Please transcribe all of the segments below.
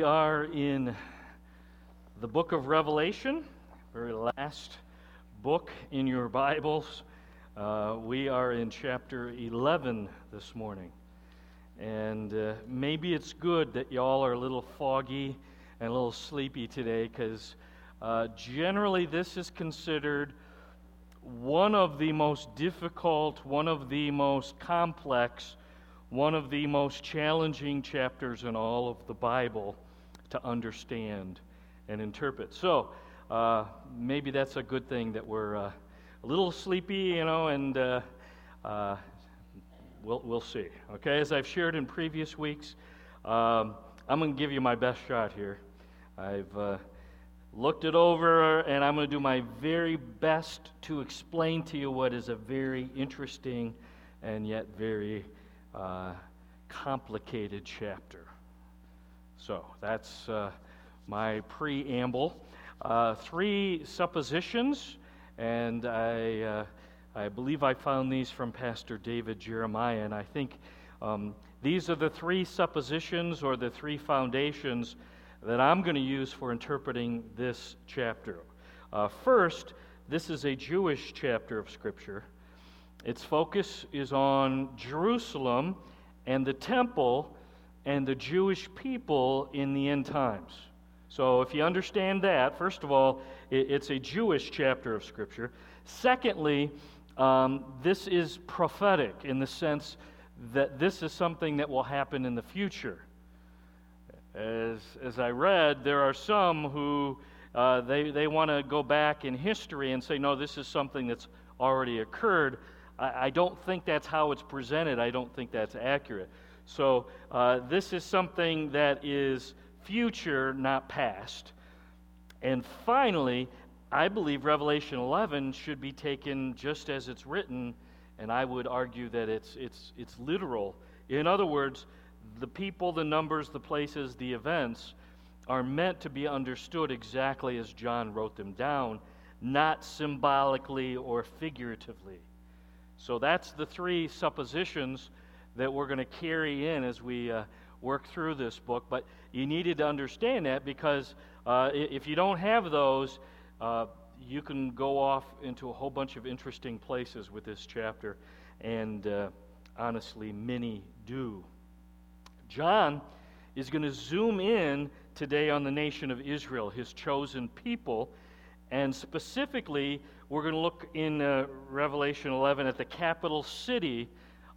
We are in the book of Revelation, very last book in your Bibles. Uh, we are in chapter 11 this morning. And uh, maybe it's good that y'all are a little foggy and a little sleepy today because uh, generally this is considered one of the most difficult, one of the most complex, one of the most challenging chapters in all of the Bible to understand and interpret. So, uh, maybe that's a good thing that we're uh, a little sleepy, you know, and uh, uh we'll, we'll see. Okay, as I've shared in previous weeks, um, I'm going to give you my best shot here. I've uh, looked it over, and I'm going to do my very best to explain to you what is a very interesting and yet very uh, complicated chapter. So that's uh, my preamble. Uh, three suppositions, and I, uh, I believe I found these from Pastor David Jeremiah, and I think um, these are the three suppositions or the three foundations that I'm going to use for interpreting this chapter. Uh, first, this is a Jewish chapter of Scripture. Its focus is on Jerusalem and the temple and the Jewish people in the end times. So, if you understand that, first of all, it's a Jewish chapter of Scripture. Secondly, um, this is prophetic in the sense that this is something that will happen in the future. As, as I read, there are some who uh, they, they want to go back in history and say, no, this is something that's already occurred. I, I don't think that's how it's presented. I don't think that's accurate. So uh, this is something that is future, not past. And finally, I believe Revelation 11 should be taken just as it's written, and I would argue that it's, it's, it's literal. In other words, the people, the numbers, the places, the events are meant to be understood exactly as John wrote them down, not symbolically or figuratively. So that's the three suppositions that we're going to carry in as we uh, work through this book. But you needed to understand that because uh, if you don't have those, uh, you can go off into a whole bunch of interesting places with this chapter, and uh, honestly, many do. John is going to zoom in today on the nation of Israel, his chosen people, and specifically, we're going to look in uh, Revelation 11 at the capital city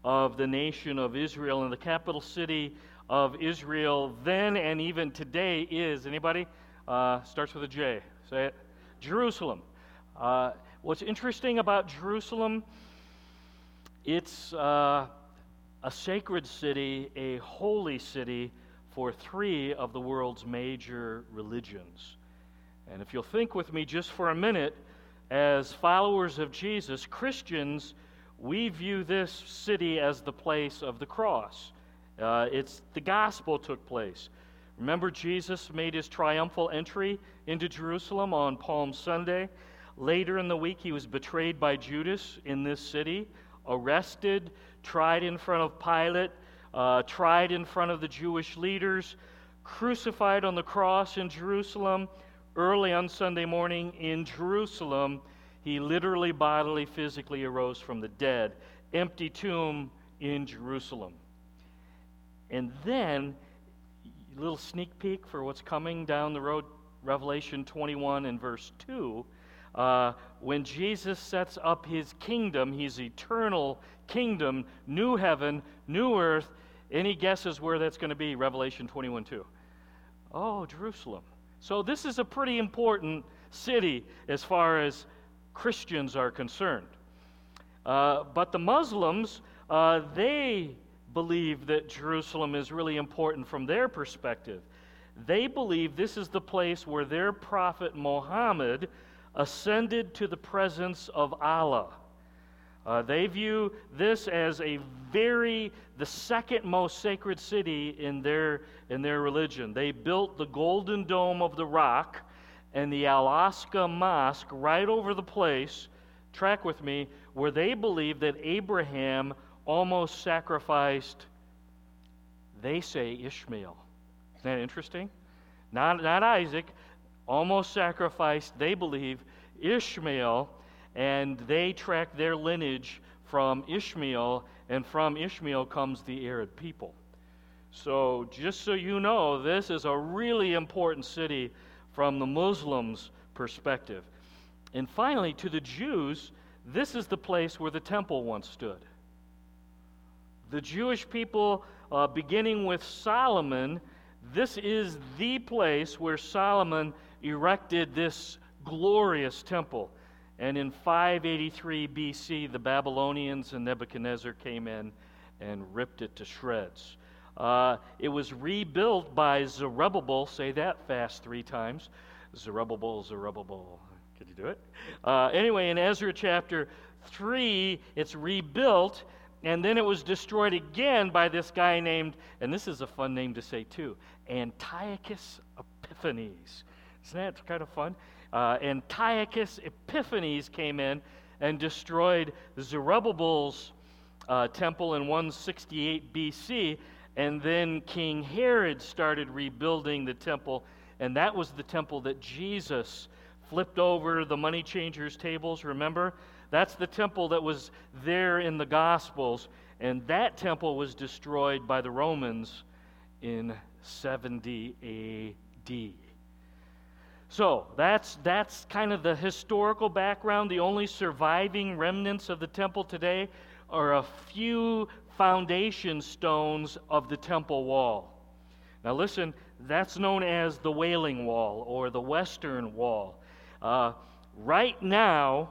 of the nation of Israel, and the capital city of Israel then and even today is anybody? Uh, starts with a J. Say it. Jerusalem. Uh, what's interesting about Jerusalem? It's uh, a sacred city, a holy city for three of the world's major religions. And if you'll think with me just for a minute, as followers of Jesus, Christians, we view this city as the place of the cross. Uh, it's the gospel took place. Remember, Jesus made his triumphal entry into Jerusalem on Palm Sunday. Later in the week, he was betrayed by Judas in this city, arrested, tried in front of Pilate, uh, tried in front of the Jewish leaders, crucified on the cross in Jerusalem. Early on Sunday morning in Jerusalem, he literally, bodily, physically arose from the dead. Empty tomb in Jerusalem. And then, a little sneak peek for what's coming down the road, Revelation 21 and verse 2. Uh, when Jesus sets up his kingdom, his eternal kingdom, new heaven, new earth. Any guesses where that's going to be? Revelation 21 2. Oh, Jerusalem. So this is a pretty important city as far as Christians are concerned. Uh, but the Muslims, uh, they believe that Jerusalem is really important from their perspective. They believe this is the place where their prophet Muhammad ascended to the presence of Allah. Uh, they view this as a very, the second most sacred city in their, in their religion. They built the Golden Dome of the Rock and the Al-Aqsa Mosque right over the place, track with me, where they believe that Abraham almost sacrificed, they say, Ishmael. Isn't that interesting? not, not Isaac, almost sacrificed, they believe, Ishmael, and they track their lineage from Ishmael, and from Ishmael comes the Arab people. So, just so you know, this is a really important city from the Muslims' perspective. And finally, to the Jews, this is the place where the temple once stood. The Jewish people, uh, beginning with Solomon, this is the place where Solomon erected this glorious temple. And in 583 BC, the Babylonians and Nebuchadnezzar came in and ripped it to shreds. Uh, it was rebuilt by Zerubbabel. Say that fast three times. Zerubbabel, Zerubbabel. Could you do it? Uh, anyway, in Ezra chapter 3, it's rebuilt, and then it was destroyed again by this guy named, and this is a fun name to say too, Antiochus Epiphanes. Isn't that kind of fun? Uh, Antiochus Epiphanes came in and destroyed Zerubbabel's uh, temple in 168 BC, and then King Herod started rebuilding the temple, and that was the temple that Jesus flipped over the money changers' tables, remember? That's the temple that was there in the Gospels, and that temple was destroyed by the Romans in 70 AD. So that's, that's kind of the historical background. The only surviving remnants of the temple today are a few foundation stones of the temple wall. Now, listen, that's known as the Wailing Wall or the Western Wall. Uh, right now,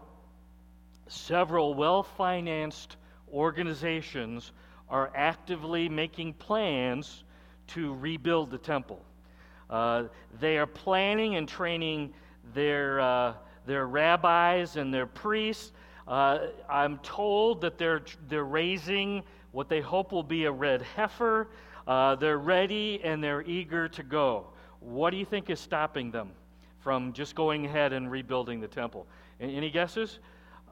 several well financed organizations are actively making plans to rebuild the temple. Uh, they are planning and training their, uh, their rabbis and their priests. Uh, I'm told that they're, they're raising what they hope will be a red heifer. Uh, they're ready and they're eager to go. What do you think is stopping them from just going ahead and rebuilding the temple? Any guesses?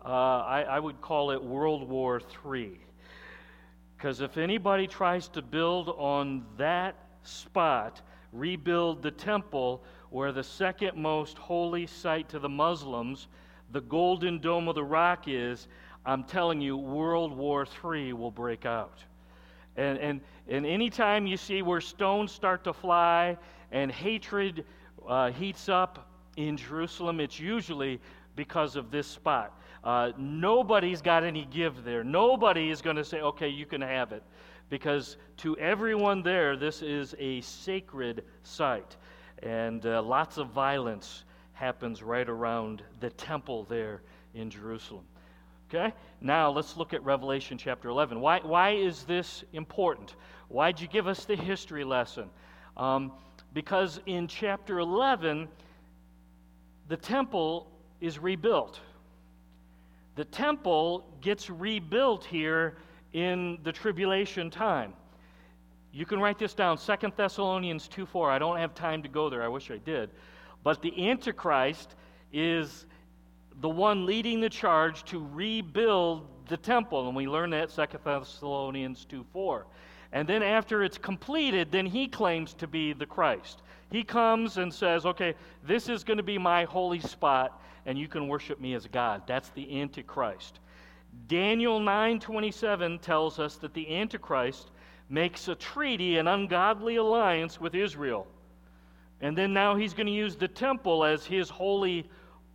Uh, I, I, would call it World War III. Because if anybody tries to build on that spot, rebuild the temple where the second most holy site to the Muslims, the Golden Dome of the Rock, is, I'm telling you, World War III will break out. And, and, and anytime you see where stones start to fly and hatred uh, heats up in Jerusalem, it's usually because of this spot. Uh, nobody's got any give there. Nobody is going to say, okay, you can have it. Because to everyone there, this is a sacred site. And uh, lots of violence happens right around the temple there in Jerusalem. Okay? Now let's look at Revelation chapter 11. Why, why is this important? Why'd you give us the history lesson? Um, because in chapter 11, the temple is rebuilt. The temple gets rebuilt here in the tribulation time. You can write this down, Second Thessalonians 2 4. I don't have time to go there. I wish I did. But the Antichrist is the one leading the charge to rebuild the temple. And we learn that 2 Thessalonians 2 4. And then after it's completed, then he claims to be the Christ. He comes and says, okay, this is going to be my holy spot, and you can worship me as God. That's the Antichrist. Daniel 9:27 tells us that the Antichrist makes a treaty, an ungodly alliance with Israel. And then now he's going to use the temple as his holy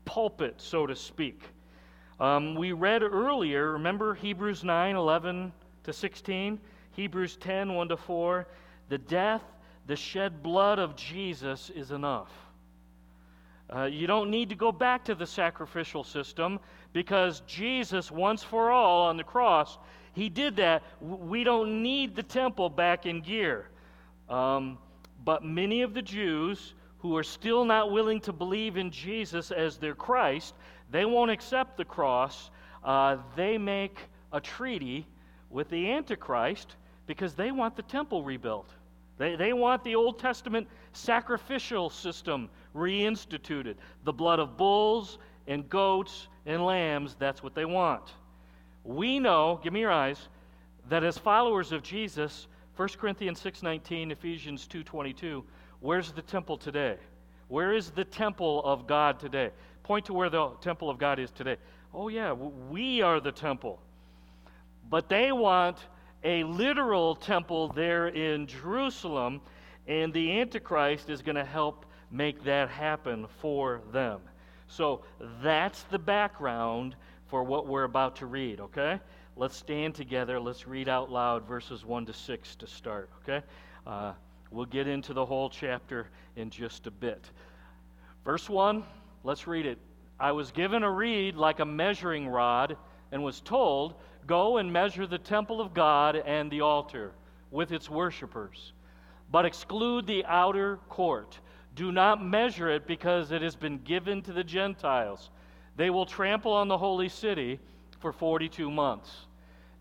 pulpit, so to speak. Um, we read earlier, remember Hebrews 9 11 to 16? Hebrews 10 1 to 4. The death, the shed blood of Jesus is enough. Uh, you don't need to go back to the sacrificial system because Jesus, once for all on the cross, he did that. We don't need the temple back in gear. Um, but many of the Jews who are still not willing to believe in Jesus as their Christ, they won't accept the cross. Uh, they make a treaty with the Antichrist because they want the temple rebuilt. They, they want the Old Testament sacrificial system reinstituted. The blood of bulls and goats and lambs, that's what they want. We know, give me your eyes, that as followers of Jesus, 1 Corinthians 6:19, Ephesians 2:22, Where's the temple today? Where is the temple of God today? Point to where the temple of God is today. Oh, yeah, we are the temple. But they want a literal temple there in Jerusalem, and the Antichrist is going to help make that happen for them. So that's the background for what we're about to read, okay? Let's stand together. Let's read out loud verses 1 to 6 to start, okay? Uh, we'll get into the whole chapter in just a bit. Verse 1, let's read it. I was given a reed like a measuring rod and was told, Go and measure the temple of God and the altar with its worshippers, but exclude the outer court. Do not measure it because it has been given to the Gentiles. They will trample on the holy city for 42 months.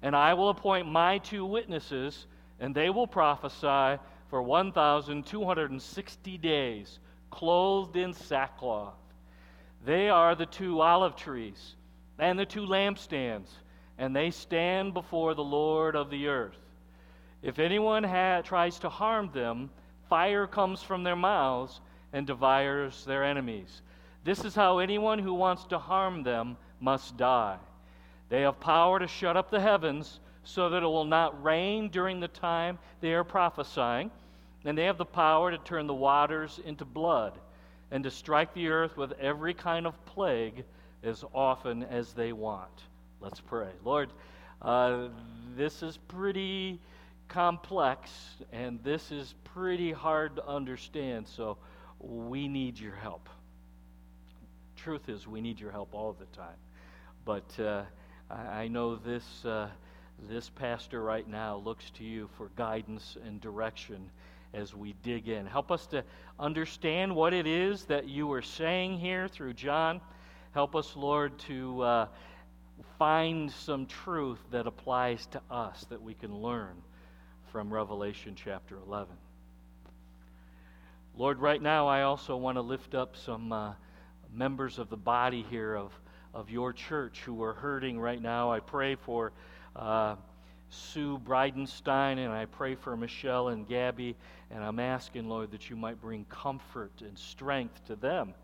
And I will appoint my two witnesses, and they will prophesy for 1,260 days, clothed in sackcloth. They are the two olive trees and the two lampstands, and they stand before the Lord of the earth. If anyone ha- tries to harm them, fire comes from their mouths and devours their enemies. This is how anyone who wants to harm them must die. They have power to shut up the heavens so that it will not rain during the time they are prophesying, and they have the power to turn the waters into blood and to strike the earth with every kind of plague as often as they want. Let's pray. Lord, uh, this is pretty complex and this is pretty hard to understand, so we need your help. Truth is, we need your help all the time. But uh, I, know this, uh, this pastor right now looks to you for guidance and direction as we dig in. Help us to understand what it is that you are saying here through John. Help us, Lord, to uh, find some truth that applies to us that we can learn from Revelation chapter 11. Lord, right now I also want to lift up some uh, members of the body here of, of your church who are hurting right now. I pray for. Uh, Sue Bridenstine, and I pray for Michelle and Gabby. And I'm asking, Lord, that you might bring comfort and strength to them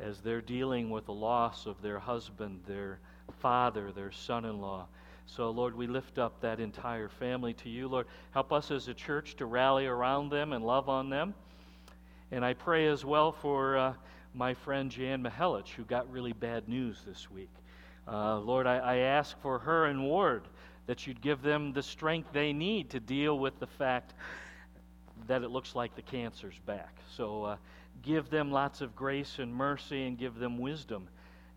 as they're dealing with the loss of their husband, their father, their son in law. So, Lord, we lift up that entire family to you. Lord, help us as a church to rally around them and love on them. And I pray as well for uh, my friend Jan Mihelich, who got really bad news this week. Uh, Lord, I, I ask for her and Ward that you'd give them the strength they need to deal with the fact that it looks like the cancer's back. So uh, give them lots of grace and mercy and give them wisdom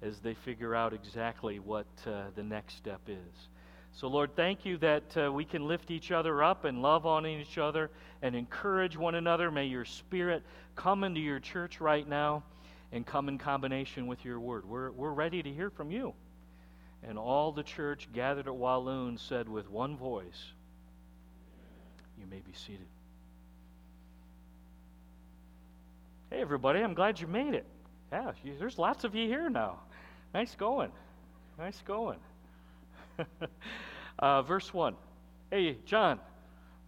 as they figure out exactly what uh, the next step is. So, Lord, thank you that uh, we can lift each other up and love on each other and encourage one another. May your spirit come into your church right now and come in combination with your word. We're, we're ready to hear from you. And all the church gathered at Walloon said with one voice, You may be seated. Hey, everybody, I'm glad you made it. Yeah, there's lots of you here now. Nice going. Nice going. uh, verse 1. Hey, John,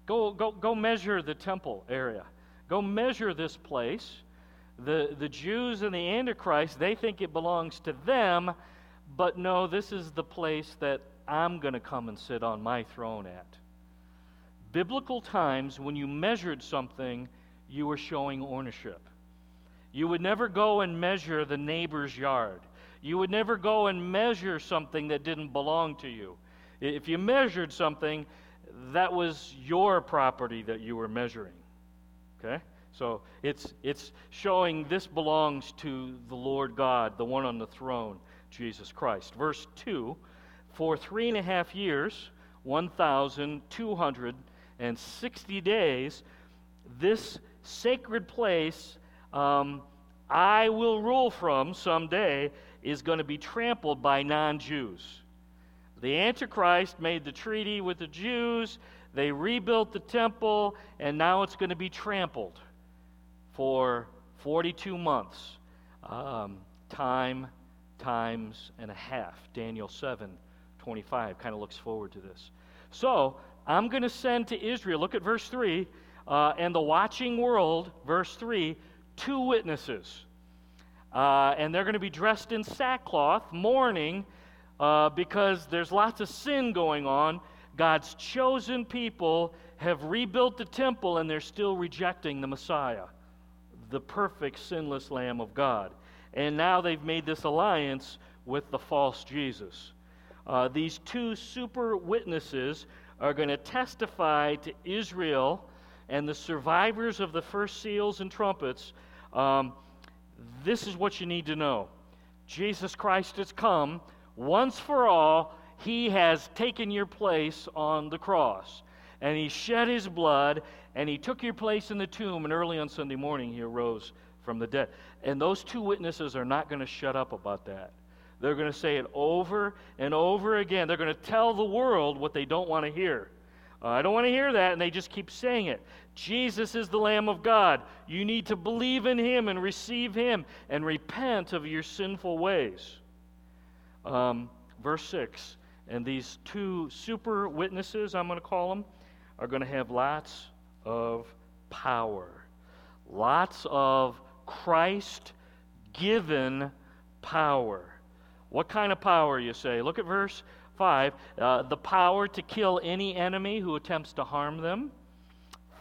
go, go, go measure the temple area. Go measure this place. The, the Jews and the Antichrist, they think it belongs to them but no, this is the place that I'm going to come and sit on my throne at. Biblical times, when you measured something, you were showing ownership. You would never go and measure the neighbor's yard. You would never go and measure something that didn't belong to you. If you measured something, that was your property that you were measuring. Okay? So it's, it's showing this belongs to the Lord God, the one on the throne. Jesus Christ. Verse 2 For three and a half years, 1,260 days, this sacred place um, I will rule from someday is going to be trampled by non Jews. The Antichrist made the treaty with the Jews, they rebuilt the temple, and now it's going to be trampled for 42 months. Um, time times and a half. Daniel 7 25 kind of looks forward to this. So, I'm going to send to Israel, look at verse 3. uh, and the watching world, verse 3, two witnesses. Uh, and they're going to be dressed in sackcloth, mourning, uh, because there's lots of sin going on. God's chosen people have rebuilt the temple, and they're still rejecting the Messiah, the perfect, sinless Lamb of God. And now they've made this alliance with the false Jesus. Uh, these two super witnesses are going to testify to Israel and the survivors of the first seals and trumpets. Um, this is what you need to know Jesus Christ has come once for all. He has taken your place on the cross. And he shed his blood, and he took your place in the tomb. And early on Sunday morning, he arose from the dead. And those two witnesses are not going to shut up about that. They're going to say it over and over again. They're going to tell the world what they don't want to hear. Uh, I don't want to hear that, and they just keep saying it. Jesus is the Lamb of God. You need to believe in Him and receive Him and repent of your sinful ways. Um, verse 6 And these two super witnesses, I'm going to call them, are going to have lots of power. Lots of Christ given power. What kind of power, you say? Look at verse 5. Uh, the power to kill any enemy who attempts to harm them.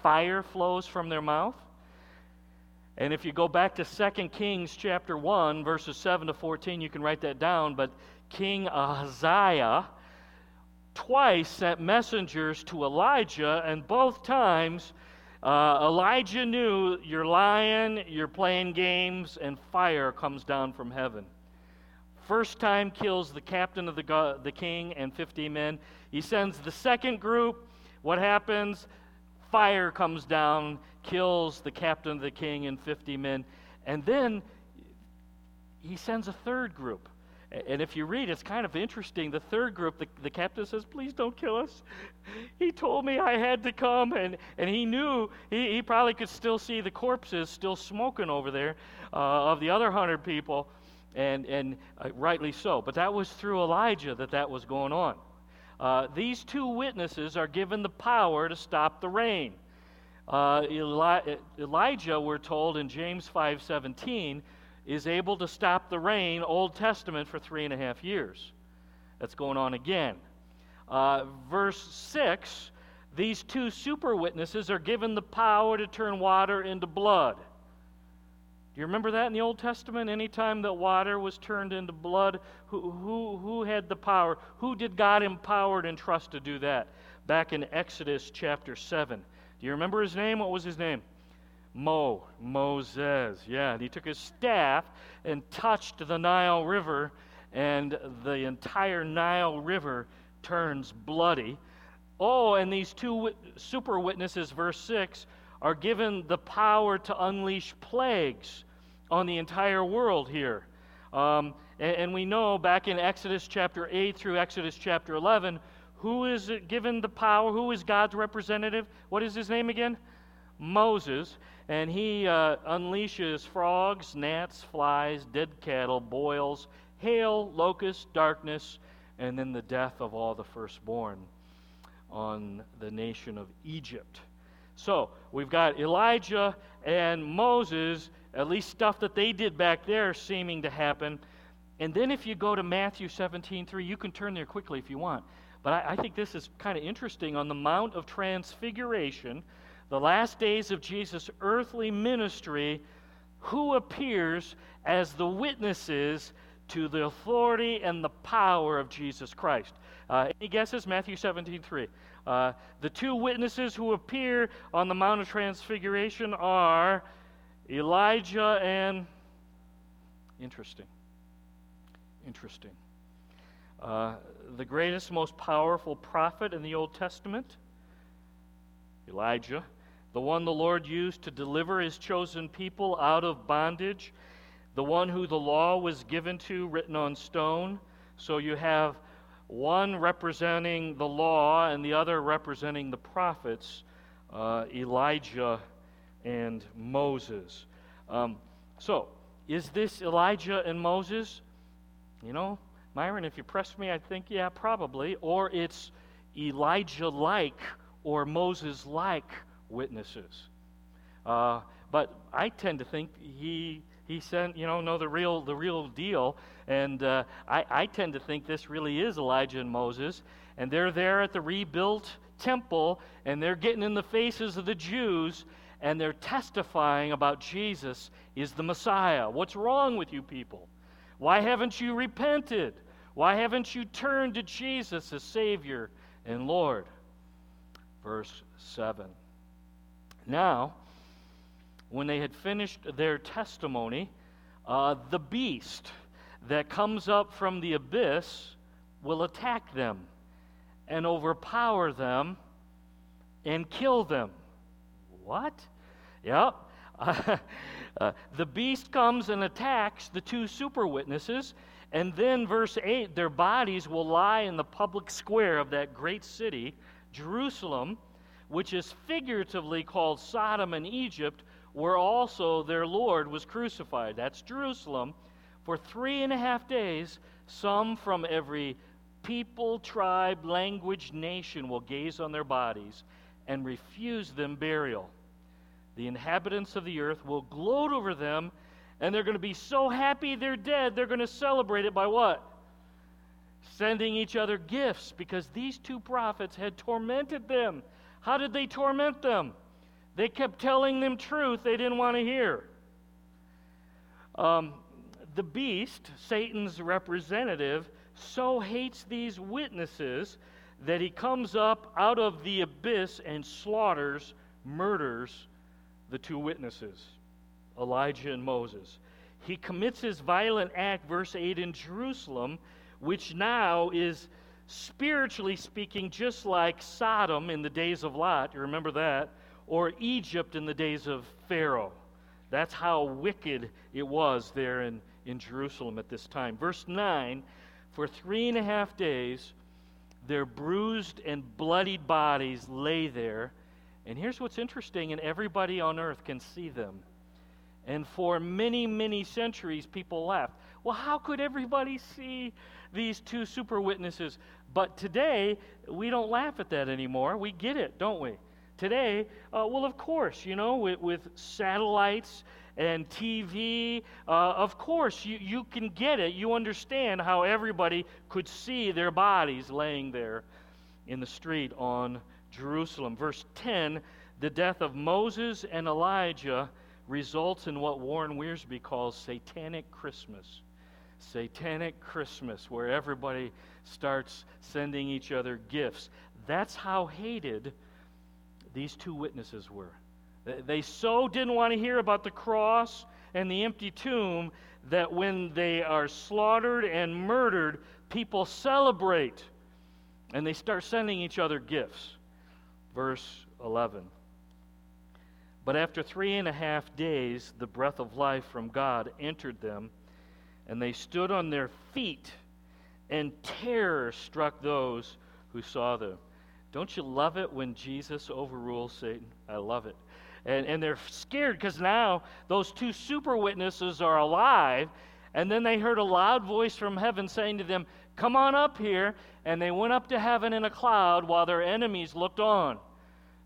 Fire flows from their mouth. And if you go back to 2 Kings chapter 1, verses 7 to 14, you can write that down. But King Ahaziah twice sent messengers to Elijah, and both times uh, Elijah knew you're lying, you're playing games, and fire comes down from heaven. First time kills the captain of the, the king and 50 men. He sends the second group. What happens? Fire comes down, kills the captain of the king and 50 men. And then he sends a third group. And if you read, it's kind of interesting. The third group, the, the captain says, Please don't kill us. He told me I had to come, and, and he knew he, he probably could still see the corpses still smoking over there uh, of the other hundred people and, and uh, rightly so. But that was through Elijah that that was going on. Uh, these two witnesses are given the power to stop the rain. Uh, Eli- Elijah, we're told in James 5:17, is able to stop the rain, Old Testament, for three and a half years. That's going on again. Uh, verse 6 these two super witnesses are given the power to turn water into blood Do you remember that in the Old Testament? Anytime that water was turned into blood, who, who, who had the power? Who did God empower and trust to do that? Back in Exodus chapter 7. Do you remember his name? What was his name? Mo, Moses. Yeah, and he took his staff and touched the Nile River, and the entire Nile River turns bloody. Oh, and these two super witnesses, verse 6, are given the power to unleash plagues on the entire world here. Um, and, and, we know back in Exodus chapter 8 through Exodus chapter 11, who is given the power? Who is God's representative? What is his name again? Moses. And he uh, unleashes frogs, gnats, flies, dead cattle, boils, hail, locusts, darkness, and then the death of all the firstborn on the nation of Egypt. So we've got Elijah and Moses at least stuff that they did back there seeming to happen. And then if you go to Matthew 17 3, you can turn there quickly if you want. But I, I think this is kind of interesting. On the Mount of Transfiguration, the last days of Jesus' earthly ministry, who appears as the witnesses to the authority and the power of Jesus Christ? Uh, any guesses? Matthew 17 3. Uh, the two witnesses who appear on the Mount of Transfiguration are Elijah and interesting. Interesting. Uh, the greatest, most powerful prophet in the Old Testament, Elijah, the one the Lord used to deliver his chosen people out of bondage, the one who the law was given to, written on stone. So you have one representing the law and the other representing the prophets, uh, Elijah and Moses. Um, so, is this Elijah and Moses? You know, Myron, if you press me, I think, yeah, probably. Or it's Elijah like or Moses like witnesses. Uh, but I tend to think he he sent you know know the real the real deal, and uh, I, I tend to think this really is Elijah and Moses, and they're there at the rebuilt temple, and they're getting in the faces of the Jews, and they're testifying about Jesus is the Messiah. What's wrong with you people? Why haven't you repented? Why haven't you turned to Jesus as Savior and Lord? Verse 7. Now, when they had finished their testimony, uh, the beast that comes up from the abyss will attack them and overpower them and kill them. What? Yep. Uh, the beast comes and attacks the two super witnesses, and then, verse 8, their bodies will lie in the public square of that great city, Jerusalem, which is figuratively called Sodom and Egypt, where also their Lord was crucified. That's Jerusalem. For three and a half days, some from every people, tribe, language, nation will gaze on their bodies and refuse them burial. The inhabitants of the earth will gloat over them, and they're going to be so happy they're dead, they're going to celebrate it by what? Sending each other gifts because these two prophets had tormented them. How did they torment them? They kept telling them truth they didn't want to hear. Um, the beast, Satan's representative, so hates these witnesses that he comes up out of the abyss and slaughters, murders the two witnesses, Elijah and Moses. He commits his violent act, verse 8, in Jerusalem, which now is spiritually speaking just like Sodom in the days of Lot. You remember that? Or Egypt in the days of Pharaoh. That's how wicked it was there in, in Jerusalem at this time. Verse 9 For three and a half days, their bruised and bloodied bodies lay there and here's what's interesting, and everybody on earth can see them. And for many, many centuries, people laughed. Well, how could everybody see these two super witnesses? But today, we don't laugh at that anymore. We get it, don't we? Today, uh, well, of course, you know, with, with satellites and TV, uh, of course, you, you can get it. You understand how everybody could see their bodies laying there in the street on Jerusalem. Verse 10 the death of Moses and Elijah results in what Warren Wiersbe calls satanic Christmas. Satanic Christmas, where everybody starts sending each other gifts. That's how hated these two witnesses were. They so didn't want to hear about the cross and the empty tomb that when they are slaughtered and murdered, people celebrate and they start sending each other gifts verse 11. But after three and a half days, the breath of life from God entered them, and they stood on their feet, and terror struck those who saw them. Don't you love it when Jesus overrules Satan? I love it. And, and they're scared because now those two super witnesses are alive, and then they heard a loud voice from heaven saying to them, Come on up here. And they went up to heaven in a cloud while their enemies looked on.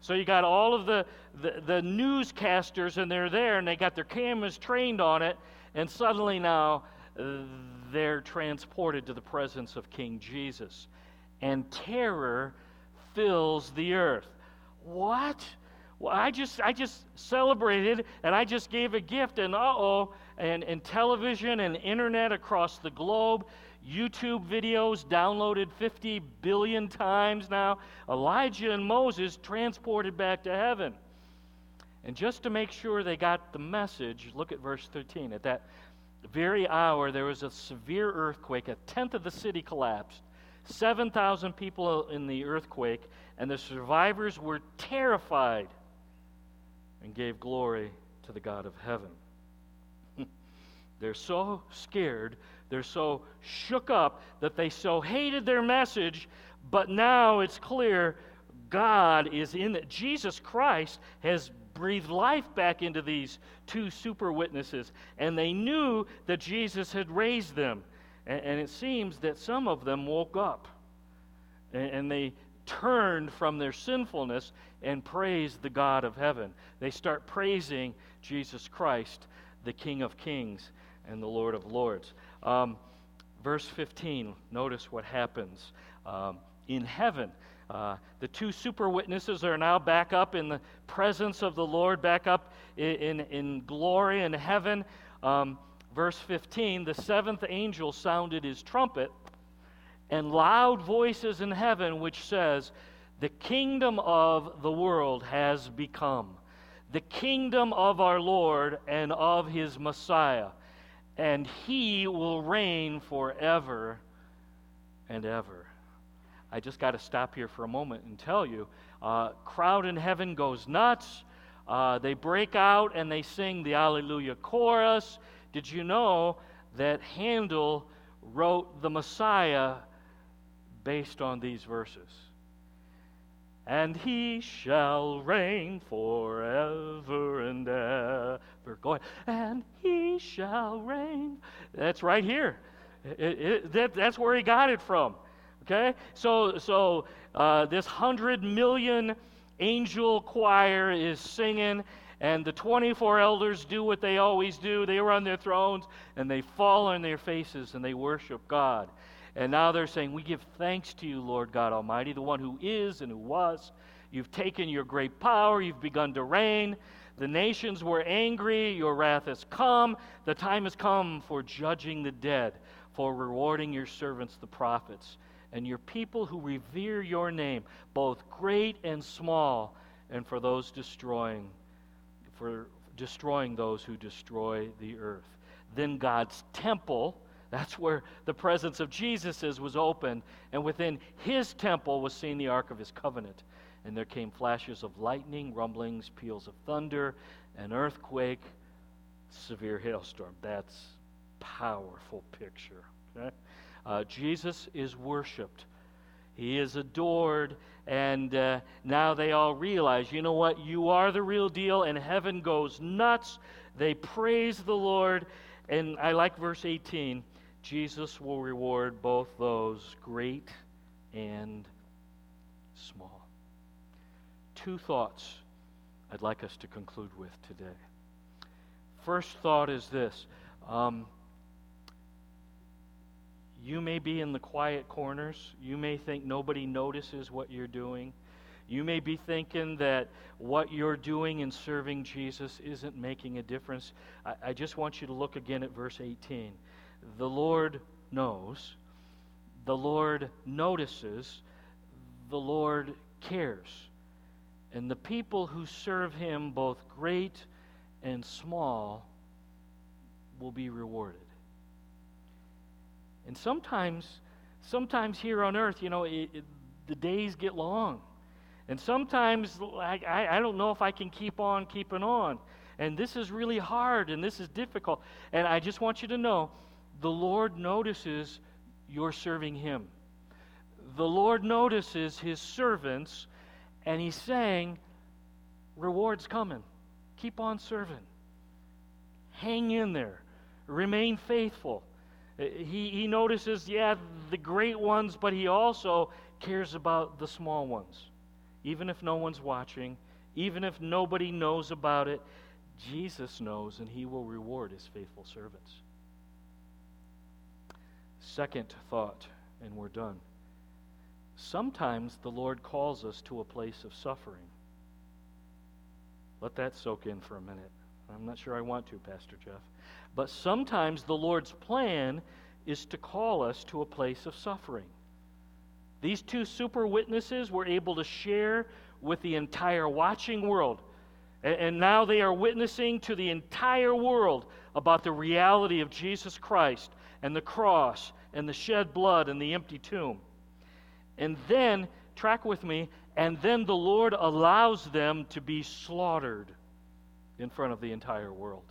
So you got all of the, the, the, newscasters, and they're there, and they got their cameras trained on it, and suddenly now uh, they're transported to the presence of King Jesus. And terror fills the earth. What? Well, I just I just celebrated and I just gave a gift and uh-oh and, and television and internet across the globe YouTube videos downloaded 50 billion times now. Elijah and Moses transported back to heaven. And just to make sure they got the message, look at verse 13. At that very hour, there was a severe earthquake. A tenth of the city collapsed. 7,000 people in the earthquake, and the survivors were terrified and gave glory to the God of heaven. They're so scared they're so shook up that they so hated their message, but now it's clear God is in it. Jesus Christ has breathed life back into these two super witnesses, and they knew that Jesus had raised them. And, and it seems that some of them woke up and, and they turned from their sinfulness and praised the God of heaven. They start praising Jesus Christ, the King of kings and the Lord of lords. Um, verse 15, notice what happens. Um, in heaven, uh, the two super witnesses are now back up in the presence of the Lord, back up in, in, in glory in heaven. Um, verse 15 the seventh angel sounded his trumpet, and loud voices in heaven, which says, The kingdom of the world has become the kingdom of our Lord and of his Messiah, and he will reign forever and ever. I just got to stop here for a moment and tell you uh, crowd in heaven goes nuts. Uh, they break out and they sing the Alleluia chorus. Did you know that Handel wrote the Messiah based on these verses? And he shall reign forever and ever. Go ahead. And he shall reign. That's right here. It, it, that, that's where he got it from. Okay? So, so uh, this hundred million angel choir is singing, and the 24 elders do what they always do. They run their thrones and they fall on their faces and they worship God. And now they're saying, We give thanks to you, Lord God Almighty, the one who is and who was. You've taken your great power, you've begun to reign. The nations were angry, your wrath has come. The time has come for judging the dead, for rewarding your servants, the prophets and your people who revere your name, both great and small, and for those destroying, for destroying those who destroy the earth. Then God's temple, that's where the presence of Jesus is, was opened, and within his temple was seen the ark of his covenant. And there came flashes of lightning, rumblings, peals of thunder, an earthquake, severe hailstorm. That's powerful picture. Okay? Uh, Jesus is worshiped, he is adored, and uh, now they all realize you know what? You are the real deal, and heaven goes nuts. They praise the Lord. And I like verse 18 Jesus will reward both those great and small. Two thoughts I'd like us to conclude with today. First thought is this. Um, you may be in the quiet corners. You may think nobody notices what you're doing. You may be thinking that what you're doing in serving Jesus isn't making a difference. I, I, just want you to look again at verse 18. The Lord knows, the Lord notices, the Lord cares. And the people who serve him, both great and small, will be rewarded. And sometimes, sometimes here on earth, you know, it, it, the days get long. And sometimes I, I, I don't know if I can keep on keeping on. And this is really hard and this is difficult. And I just want you to know the Lord notices you're serving Him. The Lord notices His servants, and He's saying, Reward's coming. Keep on serving. Hang in there. Remain faithful. Uh, he, he notices, yeah, the great ones, but he also cares about the small ones. Even if no one's watching, even if nobody knows about it, Jesus knows and he will reward his faithful servants. Second thought, and we're done. Sometimes the Lord calls us to a place of suffering. Let that soak in for a minute. I'm not sure I want to, Pastor Jeff. But sometimes the Lord's plan is to call us to a place of suffering. These two super witnesses were able to share with the entire watching world. And now they are witnessing to the entire world about the reality of Jesus Christ and the cross and the shed blood and the empty tomb. And then, track with me, and then the Lord allows them to be slaughtered in front of the entire world.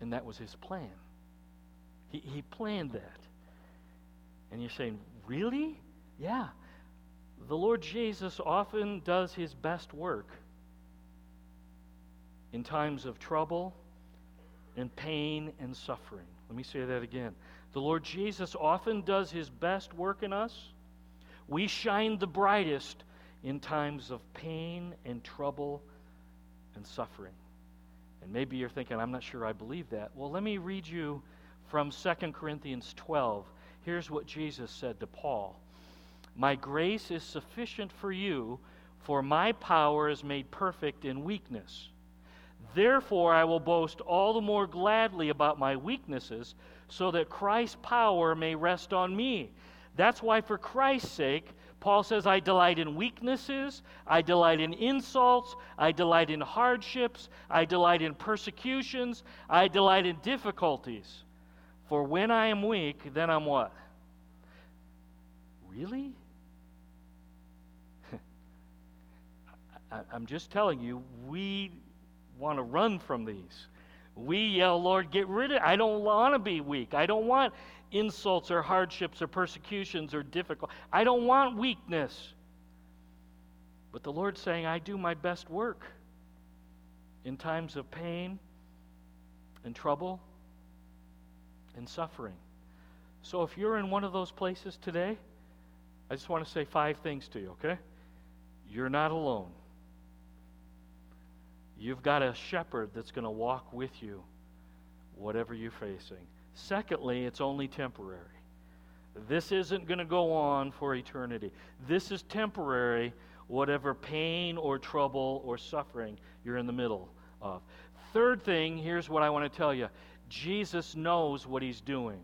And that was his plan. He, he planned that. And you're saying, really? Yeah. The Lord Jesus often does his best work in times of trouble and pain and suffering. Let me say that again. The Lord Jesus often does his best work in us We shine the brightest in times of pain and trouble and suffering. And maybe you're thinking, I'm not sure I believe that. Well, let me read you from 2 Corinthians 12. Here's what Jesus said to Paul My grace is sufficient for you, for my power is made perfect in weakness. Therefore, I will boast all the more gladly about my weaknesses, so that Christ's power may rest on me. That's why, for Christ's sake, Paul says, I delight in weaknesses, I delight in insults, I delight in hardships, I delight in persecutions, I delight in difficulties. For when I am weak, then I'm what? Really? I'm just telling you, we want to run from these. We yell, Lord, get rid of it. I don't want to be weak. I don't want insults or hardships or persecutions or difficult. I don't want weakness. But the Lord's saying, I do my best work in times of pain and trouble and suffering. So if you're in one of those places today, I just want to say five things to you, okay? You're not alone. You've got a shepherd that's going to walk with you, whatever you're facing. Secondly, it's only temporary. This isn't going to go on for eternity. This is temporary, whatever pain or trouble or suffering you're in the middle of. Third thing, here's what I want to tell you Jesus knows what he's doing.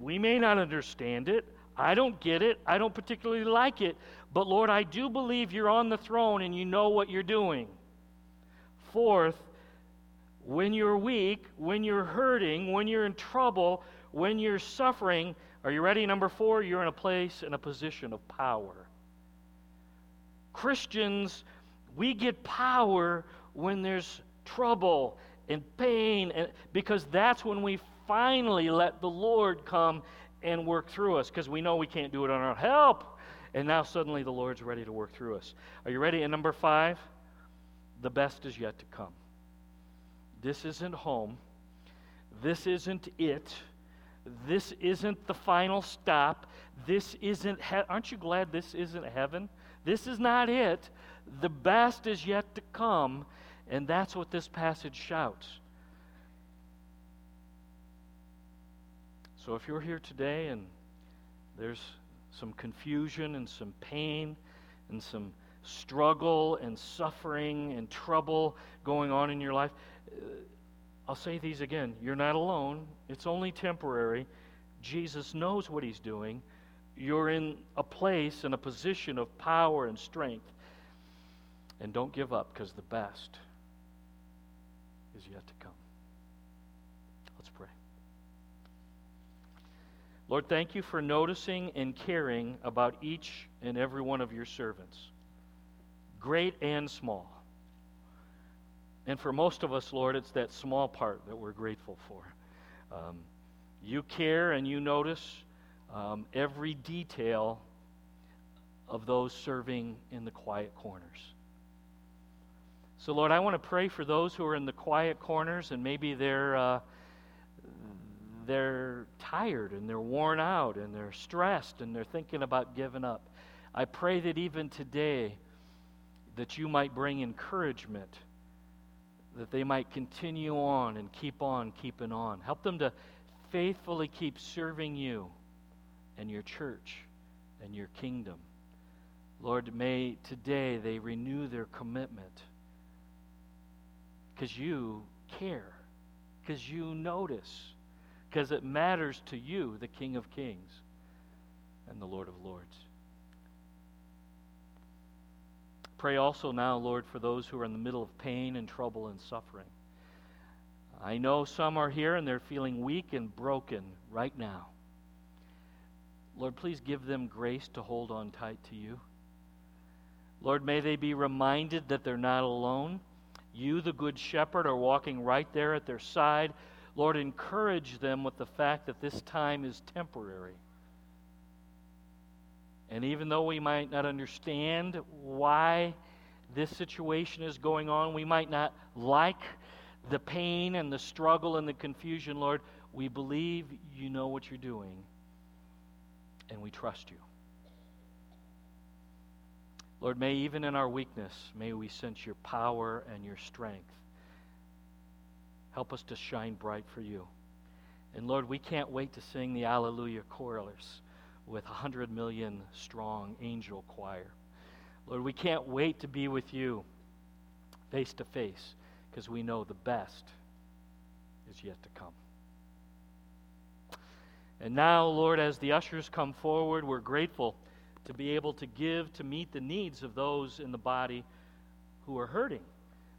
We may not understand it. I don't get it. I don't particularly like it. But Lord, I do believe you're on the throne and you know what you're doing. Fourth, when you're weak, when you're hurting, when you're in trouble, when you're suffering, are you ready? Number four, you're in a place, in a position of power. Christians, we get power when there's trouble and pain, and, because that's when we finally let the Lord come and work through us, because we know we can't do it on our own. Help! And now suddenly the Lord's ready to work through us. Are you ready? And number five, the best is yet to come. This isn't home. This isn't it. This isn't the final stop. This isn't, he- aren't you glad this isn't heaven? This is not it. The best is yet to come, and that's what this passage shouts. So if you're here today and there's some confusion and some pain and some struggle and suffering and trouble going on in your life, uh, I'll say these again. You're not alone, it's only temporary. Jesus knows what he's doing. You're in a place and a position of power and strength. And don't give up because the best is yet to come. Let's pray. Lord, thank you for noticing and caring about each and every one of your servants, great and small. And for most of us, Lord, it's that small part that we're grateful for. Um, you care and you notice um, every detail of those serving in the quiet corners. So, Lord, I want to pray for those who are in the quiet corners and maybe they're, uh, they're tired and they're worn out and they're stressed and they're thinking about giving up. I pray that even today that you might bring encouragement that they might continue on and keep on keeping on. Help them to faithfully keep serving you and your church and your kingdom. Lord, may today they renew their commitment because you care, because you notice, because it matters to you, the King of Kings and the Lord of Lords. Pray also now, Lord, for those who are in the middle of pain and trouble and suffering. I know some are here and they're feeling weak and broken right now. Lord, please give them grace to hold on tight to you. Lord, may they be reminded that they're not alone. You, the Good Shepherd, are walking right there at their side. Lord, encourage them with the fact that this time is temporary. And even though we might not understand why this situation is going on, we might not like the pain and the struggle and the confusion, Lord, we believe you know what you're doing. and we trust you. Lord, may even in our weakness, may we sense your power and your strength. Help us to shine bright for you. And Lord, we can't wait to sing the Alleluia chorus with a hundred million strong angel choir. Lord, we can't wait to be with you face to face because we know the best is yet to come. And now, Lord, as the ushers come forward, we're grateful to be able to give to meet the needs of those in the body who are hurting